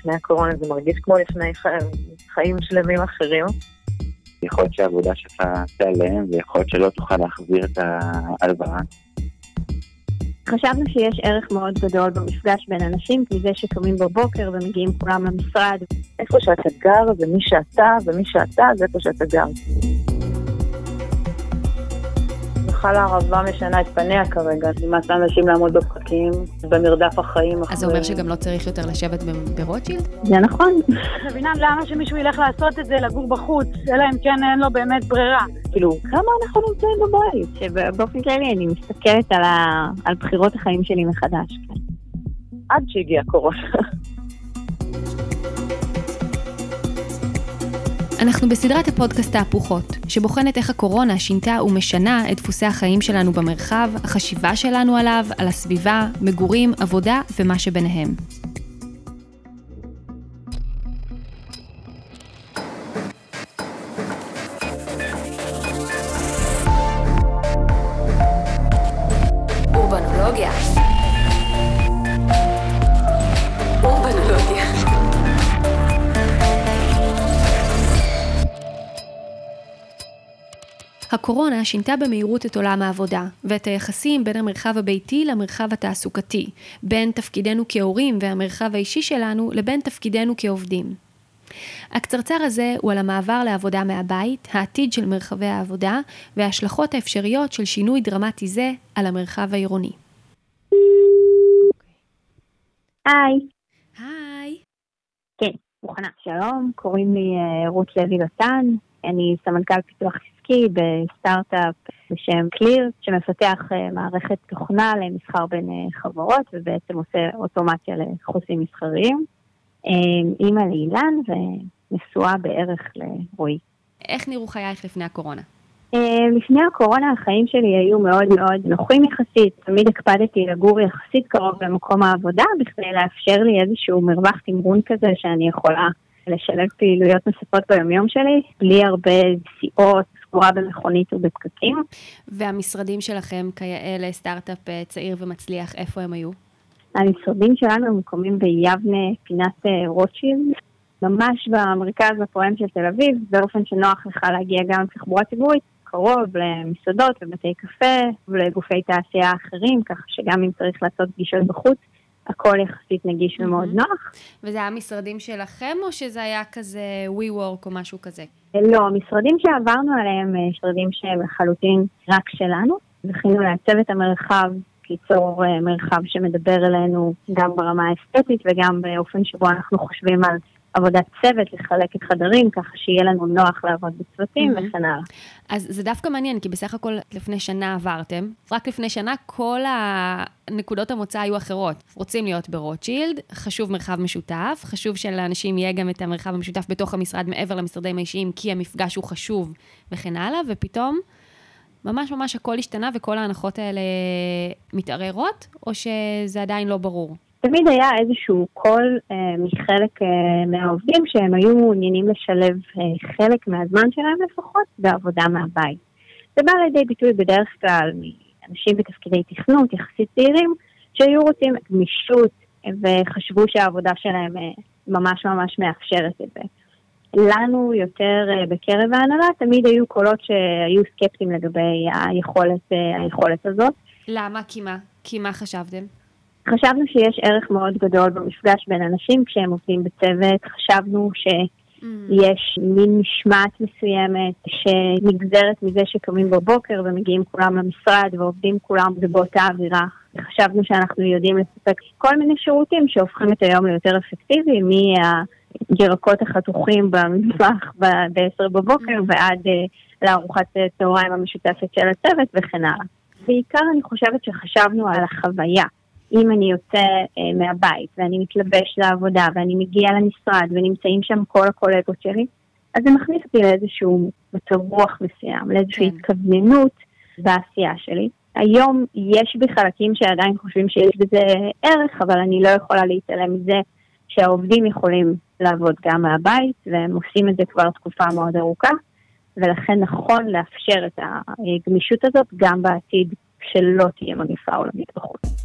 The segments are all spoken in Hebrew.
לפני הקורונה, זה מרגיש כמו לפני חיים שלמים אחרים. יכול להיות שהעבודה שלך תיעלם, ויכול להיות שלא תוכל להחזיר את ההלוואה. חשבנו שיש ערך מאוד גדול במפגש בין אנשים, מזה שקמים בבוקר ומגיעים כולם למשרד. איפה שאתה גר ומי שאתה ומי שאתה זה איפה שאתה גר. בכלל הערבה משנה את פניה כרגע, נמאס לאנשים לעמוד בפקקים, במרדף החיים. אז זה אומר שגם לא צריך יותר לשבת ברוטשילד? זה נכון. מבינה למה שמישהו ילך לעשות את זה, לגור בחוץ, אלא אם כן אין לו באמת ברירה. כאילו, כמה אנחנו נמצאים בבית? שבאופן כללי אני מסתכלת על, בחירות החיים שלי מחדש. כן. עד שהגיע קורונה. אנחנו בסדרת הפודקאסט תהפוכות, שבוחנת איך הקורונה שינתה ומשנה את דפוסי החיים שלנו במרחב, החשיבה שלנו עליו, על הסביבה, מגורים, עבודה ומה שביניהם. הקורונה שינתה במהירות את עולם העבודה, ואת היחסים בין המרחב הביתי למרחב התעסוקתי, בין תפקידנו כהורים והמרחב האישי שלנו לבין תפקידנו כעובדים. הקצרצר הזה הוא על המעבר לעבודה מהבית, העתיד של מרחבי העבודה וההשלכות האפשריות של שינוי דרמטי זה על המרחב העירוני. היי. היי. כן, מוכנה. שלום, קוראים לי אה, רות לוי לוטן, אני סמנכ"ל פיתוח עסקי בסטארט-אפ בשם קליר, שמפתח אה, מערכת תוכנה למסחר בין אה, חברות ובעצם עושה אוטומציה לחוסים מסחריים. אה, אימא לאילן ונשואה בערך לרועי. איך נראו חייך לפני הקורונה? לפני הקורונה החיים שלי היו מאוד מאוד נוחים יחסית, תמיד הקפדתי לגור יחסית קרוב למקום העבודה בכדי לאפשר לי איזשהו מרווח תמרון כזה שאני יכולה לשלב פעילויות נוספות ביומיום שלי, בלי הרבה נסיעות, סגורה במכונית ובפקקים. והמשרדים שלכם כיאה לסטארט-אפ אה, צעיר ומצליח, איפה הם היו? המשרדים שלנו ממוקמים ביבנה, פינת אה, רוטשילד, ממש במרכז הפועם של תל אביב, באופן שנוח לך להגיע גם לתחבורה ציבורית, קרוב למסעדות ובתי קפה ולגופי תעשייה אחרים, כך שגם אם צריך לעשות פגישות בחוץ, הכל יחסית נגיש mm-hmm. ומאוד נוח. וזה היה משרדים שלכם, או שזה היה כזה WeWork או משהו כזה? לא, המשרדים שעברנו עליהם, אה, משרדים שהם לחלוטין רק שלנו. זכינו לעצב את המרחב, ליצור אה, מרחב שמדבר אלינו גם ברמה האסתטית וגם באופן שבו אנחנו חושבים על עבודת צוות, לחלק את חדרים, ככה שיהיה לנו נוח לעבוד בצוותים mm-hmm. וכן הלאה. אז זה דווקא מעניין, כי בסך הכל לפני שנה עברתם, רק לפני שנה כל הנקודות המוצא היו אחרות. רוצים להיות ברוטשילד, חשוב מרחב משותף, חשוב שלאנשים יהיה גם את המרחב המשותף בתוך המשרד מעבר למשרדים האישיים, כי המפגש הוא חשוב וכן הלאה, ופתאום... ממש ממש הכל השתנה וכל ההנחות האלה מתערערות, או שזה עדיין לא ברור? תמיד היה איזשהו קול אה, מחלק אה, מהעובדים שהם היו מעוניינים לשלב אה, חלק מהזמן שלהם לפחות בעבודה מהבית. זה בא לידי ביטוי בדרך כלל מאנשים בתפקידי תכנות יחסית צעירים שהיו רוצים גמישות וחשבו שהעבודה שלהם אה, ממש ממש מאפשרת את זה. לנו יותר אה, בקרב ההנהלה תמיד היו קולות שהיו סקפטיים לגבי היכולת, אה, היכולת הזאת. למה? כי מה? כי מה חשבתם? חשבנו שיש ערך מאוד גדול במפגש בין אנשים כשהם עובדים בצוות, חשבנו שיש mm. מין משמעת מסוימת שנגזרת מזה שקמים בבוקר ומגיעים כולם למשרד ועובדים כולם באותה אווירה. חשבנו שאנחנו יודעים לספק כל מיני שירותים שהופכים את היום ליותר אפקטיבי, מהירקות החתוכים במטבח ב-10 בבוקר mm. ועד uh, לארוחת צהריים המשותפת של הצוות וכן הלאה. בעיקר אני חושבת שחשבנו על החוויה. אם אני יוצא אה, מהבית ואני מתלבש לעבודה ואני מגיע למשרד ונמצאים שם כל הקולגות שלי, אז זה מכניס אותי לאיזשהו מצב רוח מסוים, לאיזושהי כן. התכווננות בעשייה שלי. היום יש בי חלקים שעדיין חושבים שיש בזה ערך, אבל אני לא יכולה להתעלם מזה שהעובדים יכולים לעבוד גם מהבית, והם עושים את זה כבר תקופה מאוד ארוכה, ולכן נכון לאפשר את הגמישות הזאת גם בעתיד שלא תהיה מגפה עולמית בחוץ.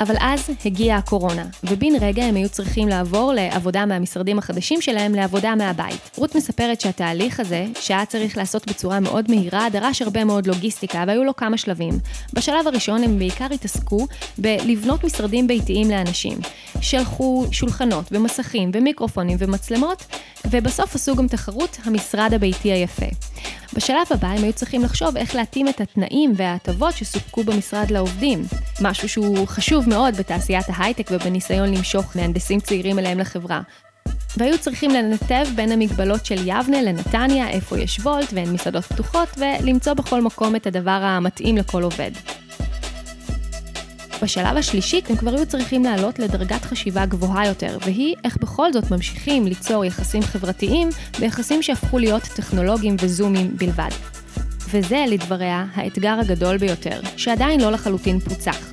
אבל אז הגיעה הקורונה, ובן רגע הם היו צריכים לעבור לעבודה מהמשרדים החדשים שלהם לעבודה מהבית. רות מספרת שהתהליך הזה, שהיה צריך לעשות בצורה מאוד מהירה, דרש הרבה מאוד לוגיסטיקה, והיו לו כמה שלבים. בשלב הראשון הם בעיקר התעסקו בלבנות משרדים ביתיים לאנשים. שלחו שולחנות ומסכים ומיקרופונים ומצלמות, ובסוף עשו גם תחרות המשרד הביתי היפה. בשלב הבא הם היו צריכים לחשוב איך להתאים את התנאים וההטבות שסופקו במשרד לעובדים. משהו שהוא חשוב מאוד בתעשיית ההייטק ובניסיון למשוך מהנדסים צעירים אליהם לחברה. והיו צריכים לנתב בין המגבלות של יבנה לנתניה, איפה יש וולט ואין מסעדות פתוחות, ולמצוא בכל מקום את הדבר המתאים לכל עובד. בשלב השלישי הם כבר היו צריכים לעלות לדרגת חשיבה גבוהה יותר, והיא איך בכל זאת ממשיכים ליצור יחסים חברתיים ביחסים שהפכו להיות טכנולוגיים וזומים בלבד. וזה, לדבריה, האתגר הגדול ביותר, שעדיין לא לחלוטין פוצח.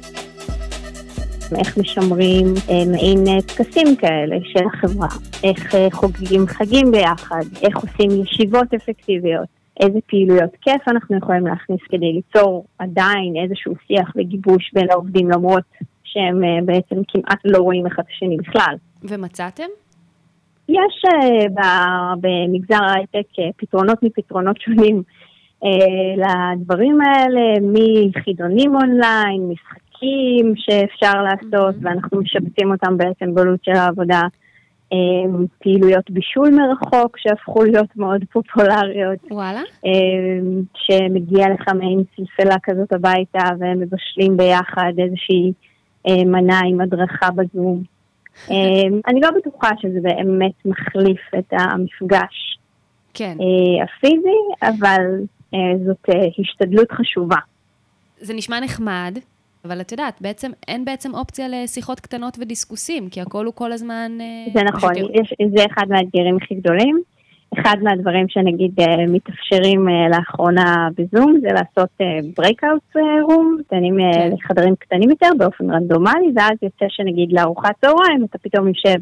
איך משמרים אה, מעין אה, טקסים כאלה של החברה, איך אה, חוגגים חגים ביחד, איך עושים ישיבות אפקטיביות, איזה פעילויות כיף אנחנו יכולים להכניס כדי ליצור עדיין איזשהו שיח וגיבוש בין העובדים למרות שהם בעצם כמעט לא רואים אחד את השני בכלל. ומצאתם? יש במגזר ההייטק פתרונות מפתרונות שונים לדברים האלה, מחידונים אונליין, משחקים שאפשר לעשות, mm-hmm. ואנחנו משבצים אותם בעצם בעלות של העבודה. אמ, פעילויות בישול מרחוק שהפכו להיות מאוד פופולריות. וואלה. אמ, שמגיע לך מעין סלסלה כזאת הביתה והם מבשלים ביחד איזושהי אה, מנה עם הדרכה בזום. אני לא בטוחה שזה באמת מחליף את המפגש כן. אה, הפיזי, אבל אה, זאת השתדלות חשובה. זה נשמע נחמד, אבל את יודעת, בעצם אין בעצם אופציה לשיחות קטנות ודיסקוסים, כי הכל הוא כל הזמן... אה, זה נכון, יש, זה אחד מהאתגרים הכי גדולים. אחד מהדברים שנגיד אה, מתאפשרים אה, לאחרונה בזום זה לעשות breakout room, כן. לחדרים קטנים יותר באופן רנדומלי, ואז יוצא שנגיד לארוחת צהריים אתה פתאום יושב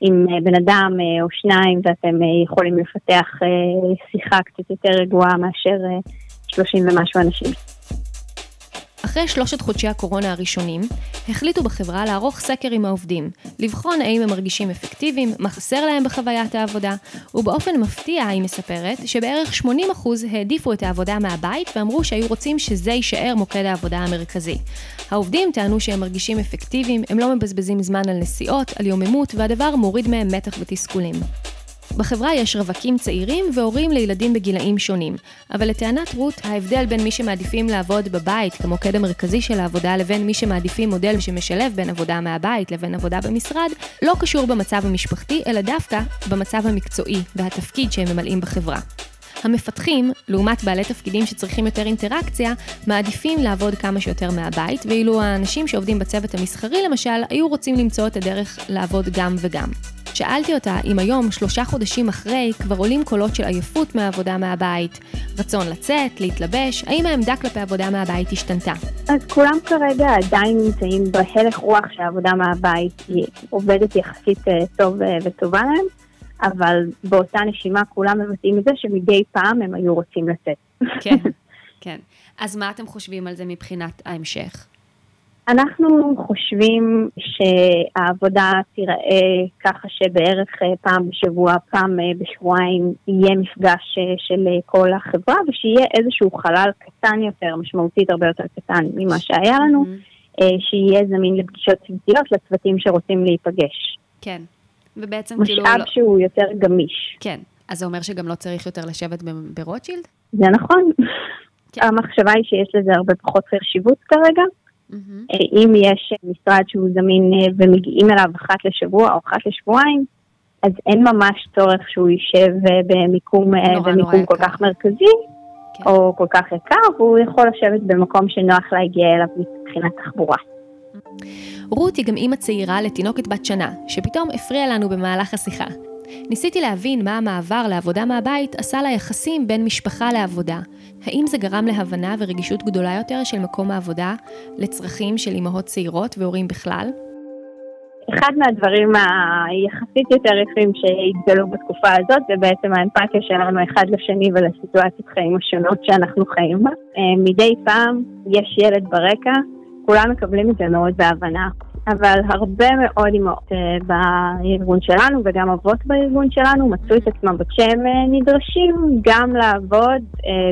עם בן אדם או שניים ואתם יכולים לפתח שיחה קצת יותר רגועה מאשר 30 ומשהו אנשים. אחרי שלושת חודשי הקורונה הראשונים, החליטו בחברה לערוך סקר עם העובדים, לבחון האם הם מרגישים אפקטיביים, מה חסר להם בחוויית העבודה, ובאופן מפתיע, היא מספרת, שבערך 80% העדיפו את העבודה מהבית ואמרו שהיו רוצים שזה יישאר מוקד העבודה המרכזי. העובדים טענו שהם מרגישים אפקטיביים, הם לא מבזבזים זמן על נסיעות, על יוממות, והדבר מוריד מהם מתח ותסכולים. בחברה יש רווקים צעירים והורים לילדים בגילאים שונים, אבל לטענת רות, ההבדל בין מי שמעדיפים לעבוד בבית כמוקד המרכזי של העבודה לבין מי שמעדיפים מודל שמשלב בין עבודה מהבית לבין עבודה במשרד, לא קשור במצב המשפחתי, אלא דווקא במצב המקצועי והתפקיד שהם ממלאים בחברה. המפתחים, לעומת בעלי תפקידים שצריכים יותר אינטראקציה, מעדיפים לעבוד כמה שיותר מהבית, ואילו האנשים שעובדים בצוות המסחרי למשל, היו רוצים למצוא את הדרך לעבוד גם וגם. שאלתי אותה אם היום, שלושה חודשים אחרי, כבר עולים קולות של עייפות מהעבודה מהבית, רצון לצאת, להתלבש, האם העמדה כלפי עבודה מהבית השתנתה? אז כולם כרגע עדיין נמצאים בהלך רוח שהעבודה מהבית היא עובדת יחסית אה, טוב אה, וטובה להם, אבל באותה נשימה כולם מבטאים את זה שמדי פעם הם היו רוצים לצאת. כן, כן. אז מה אתם חושבים על זה מבחינת ההמשך? אנחנו חושבים שהעבודה תיראה ככה שבערך אה, פעם בשבוע, פעם אה, בשבועיים יהיה מפגש אה, של כל החברה ושיהיה איזשהו חלל קטן יותר, משמעותית הרבה יותר קטן ממה שהיה לנו, mm-hmm. שיהיה זמין לפגישות צוותיות לצוותים שרוצים להיפגש. כן, ובעצם משאב כאילו... משאב לא- שהוא יותר גמיש. כן, אז זה אומר שגם לא צריך יותר לשבת ברוטשילד? זה נכון. כן. המחשבה היא שיש לזה הרבה פחות חשיבות כרגע. Mm-hmm. אם יש משרד שהוא זמין אה, ומגיעים אליו אחת לשבוע או אחת לשבועיים, אז אין ממש צורך שהוא יישב אה, במיקום, נורא, במיקום נורא כל יקר. כך מרכזי, כן. או כל כך יקר, והוא יכול לשבת במקום שנוח להגיע אליו מבחינת תחבורה. רות היא גם אימא צעירה לתינוקת בת שנה, שפתאום הפריעה לנו במהלך השיחה. ניסיתי להבין מה המעבר לעבודה מהבית עשה ליחסים בין משפחה לעבודה. האם זה גרם להבנה ורגישות גדולה יותר של מקום העבודה לצרכים של אימהות צעירות והורים בכלל? אחד מהדברים היחסית יותר יפים שהתגלו בתקופה הזאת זה בעצם האמפתיה שלנו אחד לשני ולסיטואציות חיים השונות שאנחנו חיים בה. אה, מדי פעם יש ילד ברקע כולם מקבלים את זה מאוד בהבנה. אבל הרבה מאוד אימהות אה, בארגון שלנו וגם אבות בארגון שלנו מצאו את עצמם כשהם נדרשים גם לעבוד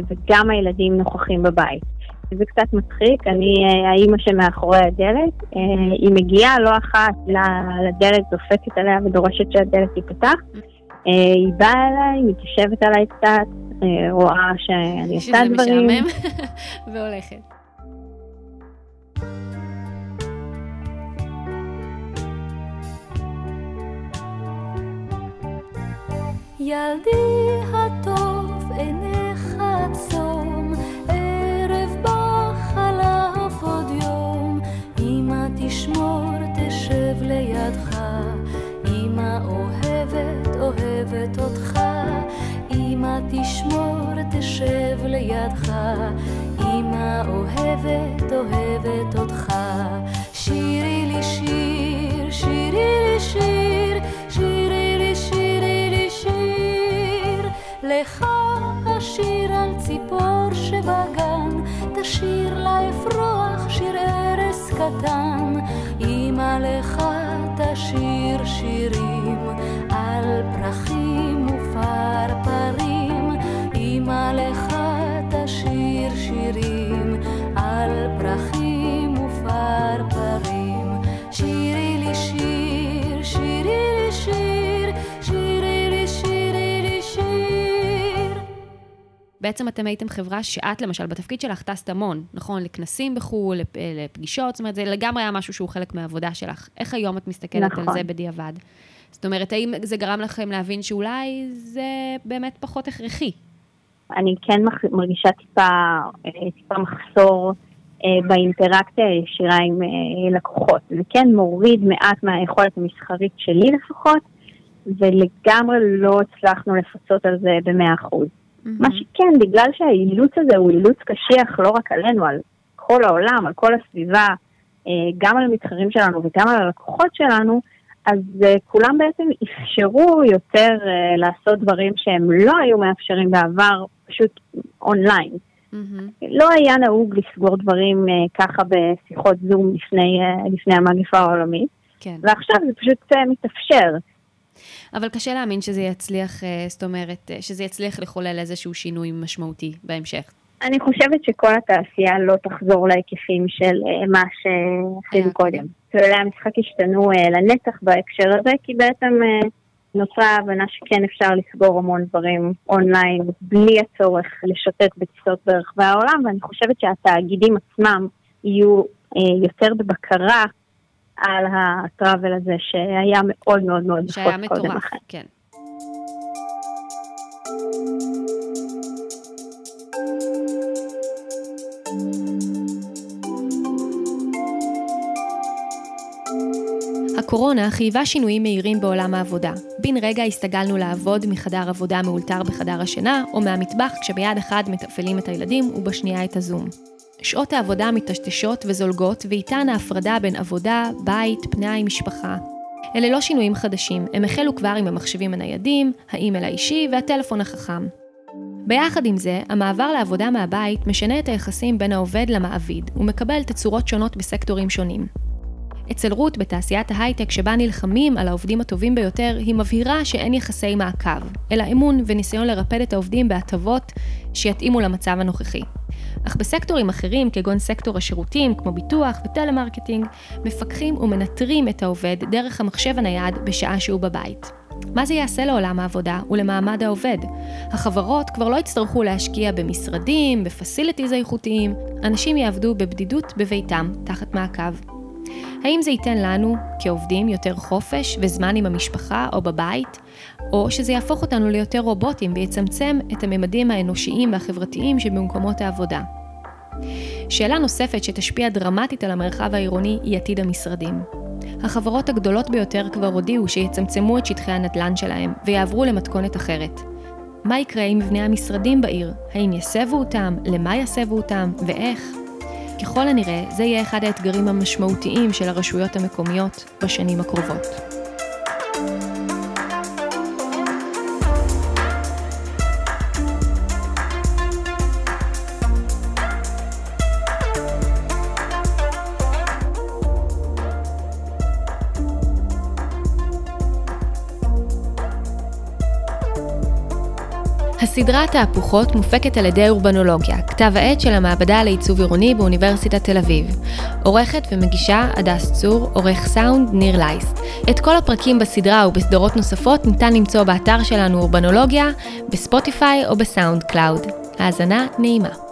וגם הילדים נוכחים בבית. זה קצת מצחיק, אני האימא שמאחורי הדלת, היא מגיעה לא אחת לדלת, דופקת עליה ודורשת שהדלת תיפתח. היא באה אליי, מתיישבת עליי קצת, רואה שאני עושה דברים. שזה משעמם, והולכת. ילדי הטוב עיניך עצום, ערב בא חלף עוד יום, אמא תשמור תשב לידך, אמא אוהבת אוהבת אותך, אמא תשמור תשב לידך, אמא אוהבת אוהבת אותך, קטן, אמא לך תשיר שירים בעצם אתם הייתם חברה שאת, למשל, בתפקיד שלך טסת המון, נכון? לכנסים בחו"ל, לפ- לפגישות, זאת אומרת, זה לגמרי היה משהו שהוא חלק מהעבודה שלך. איך היום את מסתכלת נכון. על זה בדיעבד? זאת אומרת, האם זה גרם לכם להבין שאולי זה באמת פחות הכרחי? אני כן מרגישה טיפה, אה, טיפה מחסור אה, באינטראקציה הישירה עם אה, לקוחות. זה כן מוריד מעט מהיכולת המסחרית שלי לפחות, ולגמרי לא הצלחנו לפצות על זה במאה אחוז. מה שכן, בגלל שהאילוץ הזה הוא אילוץ קשיח לא רק עלינו, על כל העולם, על כל הסביבה, אה, גם על המתחרים שלנו וגם על הלקוחות שלנו, אז אה, כולם בעצם אפשרו יותר אה, לעשות דברים שהם לא היו מאפשרים בעבר, פשוט אונליין. מהמם. לא היה נהוג לסגור דברים אה, ככה בשיחות זום לפני, אה, לפני המגפה העולמית, כן. ועכשיו זה פשוט אה, מתאפשר. אבל קשה להאמין שזה יצליח, אה, זאת אומרת, אה, שזה יצליח לחולל איזשהו שינוי משמעותי בהמשך. אני חושבת שכל התעשייה לא תחזור להיקפים של אה, מה שעשינו קודם. כללי המשחק השתנו לנצח בהקשר הזה, כי בעצם נוצרה ההבנה שכן אפשר לסגור המון דברים אונליין בלי הצורך לשוטט בטיסות ברחבי העולם, ואני חושבת שהתאגידים עצמם יהיו יותר בבקרה על הטראבל הזה שהיה מאוד מאוד מאוד שהיה נפוץ קודם מטורף, לכן. כן. הקורונה חייבה שינויים מהירים בעולם העבודה. בן רגע הסתגלנו לעבוד מחדר עבודה מאולתר בחדר השינה, או מהמטבח כשביד אחד מתפעלים את הילדים ובשנייה את הזום. שעות העבודה מטשטשות וזולגות, ואיתן ההפרדה בין עבודה, בית, פנאי, משפחה. אלה לא שינויים חדשים, הם החלו כבר עם המחשבים הניידים, האימייל האישי והטלפון החכם. ביחד עם זה, המעבר לעבודה מהבית משנה את היחסים בין העובד למעביד, ומקבל תצורות שונות בסקטורים שונים. אצל רות בתעשיית ההייטק שבה נלחמים על העובדים הטובים ביותר, היא מבהירה שאין יחסי מעקב, אלא אמון וניסיון לרפד את העובדים בהטבות שיתאימו למצב הנוכחי. אך בסקטורים אחרים, כגון סקטור השירותים, כמו ביטוח וטלמרקטינג, מפקחים ומנטרים את העובד דרך המחשב הנייד בשעה שהוא בבית. מה זה יעשה לעולם העבודה ולמעמד העובד? החברות כבר לא יצטרכו להשקיע במשרדים, ב facilities איכותיים, אנשים יעבדו בבדידות בביתם, תחת מעקב. האם זה ייתן לנו, כעובדים, יותר חופש וזמן עם המשפחה או בבית, או שזה יהפוך אותנו ליותר רובוטים ויצמצם את הממדים האנושיים והחברתיים שבמקומות העבודה? שאלה נוספת שתשפיע דרמטית על המרחב העירוני היא עתיד המשרדים. החברות הגדולות ביותר כבר הודיעו שיצמצמו את שטחי הנדל"ן שלהם ויעברו למתכונת אחרת. מה יקרה עם מבני המשרדים בעיר? האם יסבו אותם? למה יסבו אותם? ואיך? ככל הנראה, זה יהיה אחד האתגרים המשמעותיים של הרשויות המקומיות בשנים הקרובות. הסדרה תהפוכות מופקת על ידי אורבנולוגיה, כתב העת של המעבדה לעיצוב עירוני באוניברסיטת תל אביב. עורכת ומגישה הדס צור, עורך סאונד ניר לייסט. את כל הפרקים בסדרה ובסדרות נוספות ניתן למצוא באתר שלנו אורבנולוגיה, בספוטיפיי או בסאונד קלאוד. האזנה נעימה.